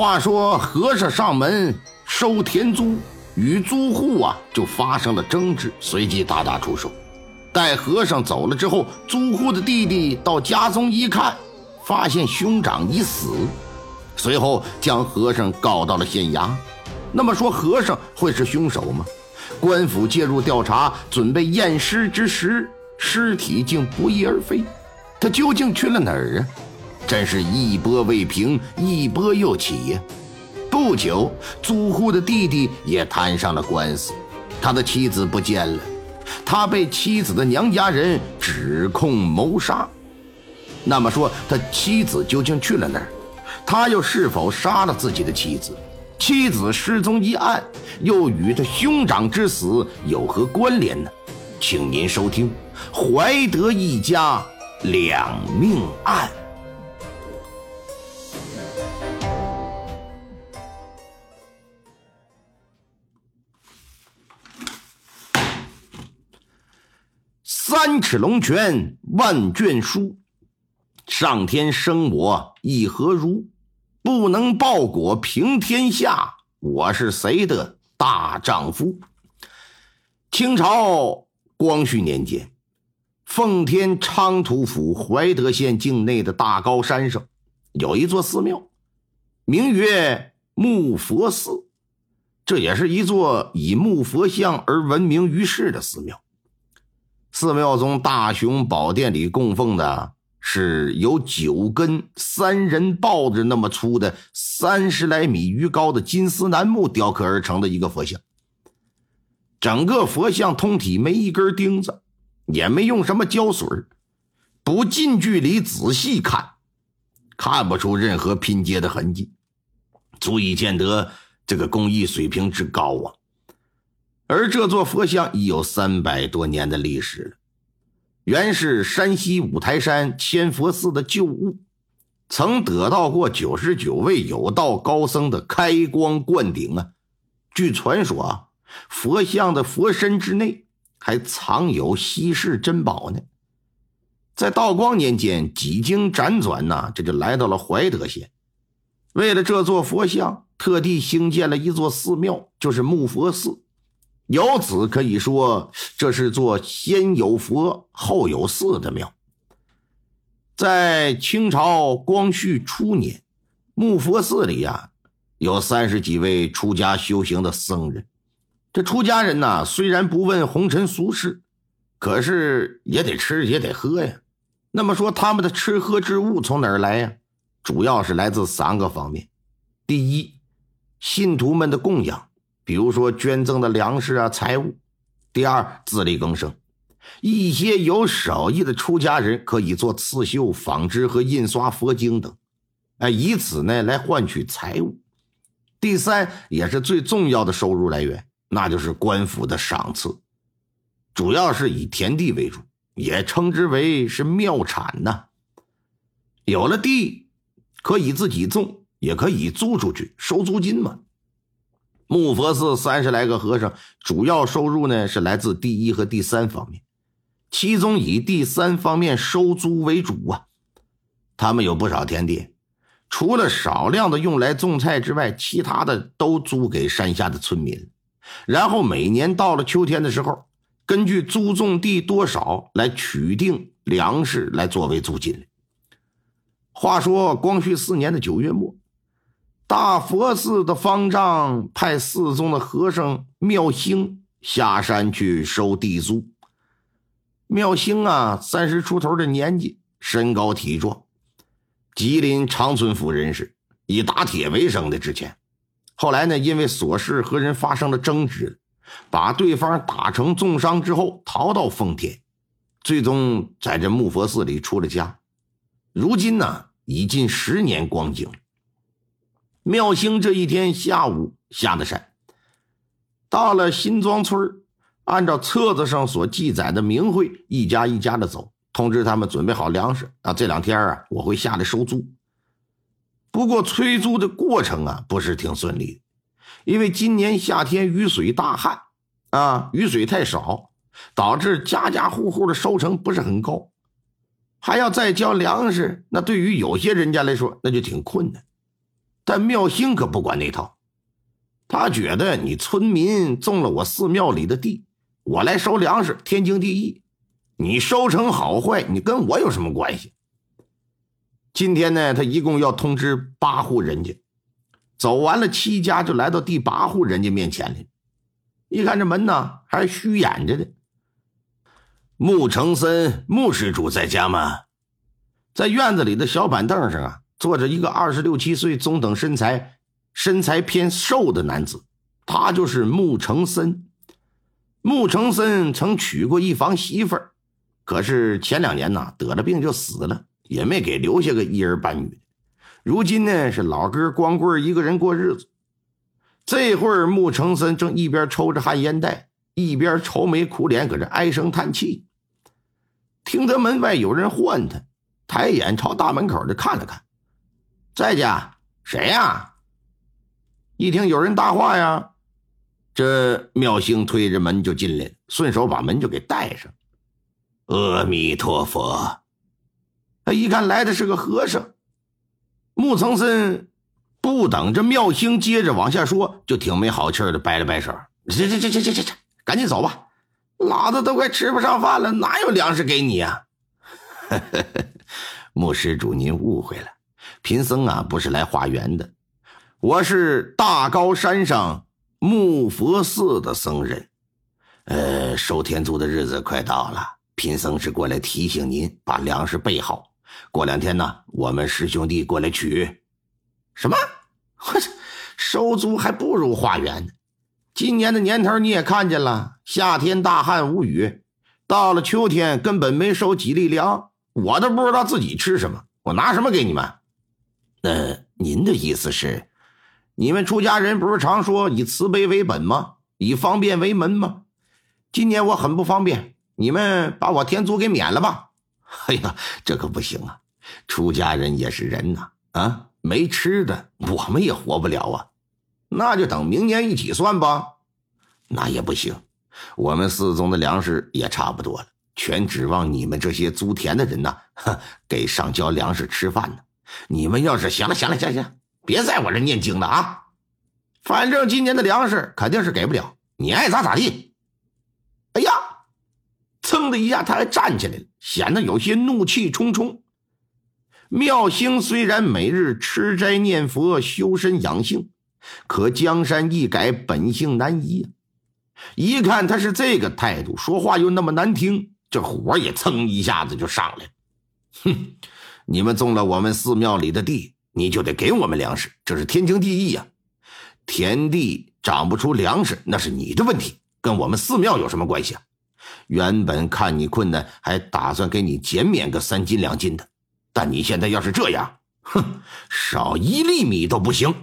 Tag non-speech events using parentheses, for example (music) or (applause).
话说和尚上门收田租，与租户啊就发生了争执，随即大打出手。待和尚走了之后，租户的弟弟到家中一看，发现兄长已死，随后将和尚告到了县衙。那么说，和尚会是凶手吗？官府介入调查，准备验尸之时，尸体竟不翼而飞，他究竟去了哪儿啊？真是一波未平，一波又起呀！不久，租户的弟弟也摊上了官司，他的妻子不见了，他被妻子的娘家人指控谋杀。那么说，他妻子究竟去了哪儿？他又是否杀了自己的妻子？妻子失踪一案又与他兄长之死有何关联呢？请您收听《怀德一家两命案》。三尺龙泉万卷书，上天生我亦何如？不能报国平天下，我是谁的大丈夫？清朝光绪年间，奉天昌图府怀德县境内的大高山上，有一座寺庙，名曰木佛寺，这也是一座以木佛像而闻名于世的寺庙。寺庙中大雄宝殿里供奉的是有九根三人抱着那么粗的三十来米余高的金丝楠木雕刻而成的一个佛像。整个佛像通体没一根钉子，也没用什么胶水不近距离仔细看，看不出任何拼接的痕迹，足以见得这个工艺水平之高啊。而这座佛像已有三百多年的历史了，原是山西五台山千佛寺的旧物，曾得到过九十九位有道高僧的开光灌顶啊。据传说啊，佛像的佛身之内还藏有稀世珍宝呢。在道光年间，几经辗转呐，这就来到了怀德县，为了这座佛像，特地兴建了一座寺庙，就是木佛寺。由此可以说，这是座先有佛后有寺的庙。在清朝光绪初年，木佛寺里呀，有三十几位出家修行的僧人。这出家人呐，虽然不问红尘俗事，可是也得吃也得喝呀。那么说，他们的吃喝之物从哪儿来呀？主要是来自三个方面：第一，信徒们的供养。比如说捐赠的粮食啊、财物；第二，自力更生，一些有手艺的出家人可以做刺绣、纺织和印刷佛经等，哎，以此呢来换取财物；第三，也是最重要的收入来源，那就是官府的赏赐，主要是以田地为主，也称之为是庙产呐。有了地，可以自己种，也可以租出去收租金嘛。木佛寺三十来个和尚，主要收入呢是来自第一和第三方面，其中以第三方面收租为主啊。他们有不少田地，除了少量的用来种菜之外，其他的都租给山下的村民。然后每年到了秋天的时候，根据租种地多少来取定粮食来作为租金。话说光绪四年的九月末。大佛寺的方丈派寺中的和尚妙兴下山去收地租。妙兴啊，三十出头的年纪，身高体壮，吉林长春府人士，以打铁为生的。之前，后来呢，因为琐事和人发生了争执，把对方打成重伤之后，逃到奉天，最终在这木佛寺里出了家。如今呢，已近十年光景。妙兴这一天下午下的山，到了新庄村按照册子上所记载的名讳，一家一家的走，通知他们准备好粮食啊。这两天啊，我会下来收租。不过催租的过程啊，不是挺顺利，因为今年夏天雨水大旱啊，雨水太少，导致家家户户的收成不是很高，还要再交粮食，那对于有些人家来说，那就挺困难。但妙兴可不管那套，他觉得你村民种了我寺庙里的地，我来收粮食，天经地义。你收成好坏，你跟我有什么关系？今天呢，他一共要通知八户人家，走完了七家，就来到第八户人家面前了。一看这门呢，还虚掩着的。穆成森，穆施主在家吗？在院子里的小板凳上啊，坐着一个二十六七岁、中等身材、身材偏瘦的男子，他就是穆成森。穆成森曾娶过一房媳妇儿，可是前两年呢得了病就死了，也没给留下个一儿半女。如今呢是老哥光棍一个人过日子。这会儿穆成森正一边抽着旱烟袋，一边愁眉苦脸，搁这唉声叹气。听得门外有人唤他。抬眼朝大门口的看了看，在家谁呀？一听有人搭话呀，这妙兴推着门就进来，顺手把门就给带上。阿弥陀佛！他一看来的是个和尚。木曾森不等这妙兴接着往下说，就挺没好气的摆了摆手：“这这这这这这这，赶紧走吧，老子都快吃不上饭了，哪有粮食给你呀？” (laughs) 穆施主，您误会了，贫僧啊不是来化缘的，我是大高山上木佛寺的僧人。呃，收天租的日子快到了，贫僧是过来提醒您把粮食备好，过两天呢，我们师兄弟过来取。什么？我这收租还不如化缘呢。今年的年头你也看见了，夏天大旱无雨，到了秋天根本没收几粒粮。我都不知道自己吃什么，我拿什么给你们？那您的意思是，你们出家人不是常说以慈悲为本吗？以方便为门吗？今年我很不方便，你们把我天租给免了吧。哎呀，这可不行啊！出家人也是人呐，啊，没吃的我们也活不了啊。那就等明年一起算吧。那也不行，我们四宗的粮食也差不多了。全指望你们这些租田的人呐，给上交粮食吃饭呢。你们要是行了，行了，行行，别在我这念经了啊！反正今年的粮食肯定是给不了，你爱咋咋地。哎呀，噌的一下，他还站起来了，显得有些怒气冲冲。妙兴虽然每日吃斋念佛、修身养性，可江山易改，本性难移啊！一看他是这个态度，说话又那么难听。这火也蹭一下子就上来了，哼！你们种了我们寺庙里的地，你就得给我们粮食，这是天经地义呀。田地长不出粮食，那是你的问题，跟我们寺庙有什么关系啊？原本看你困难，还打算给你减免个三斤两斤的，但你现在要是这样，哼，少一粒米都不行。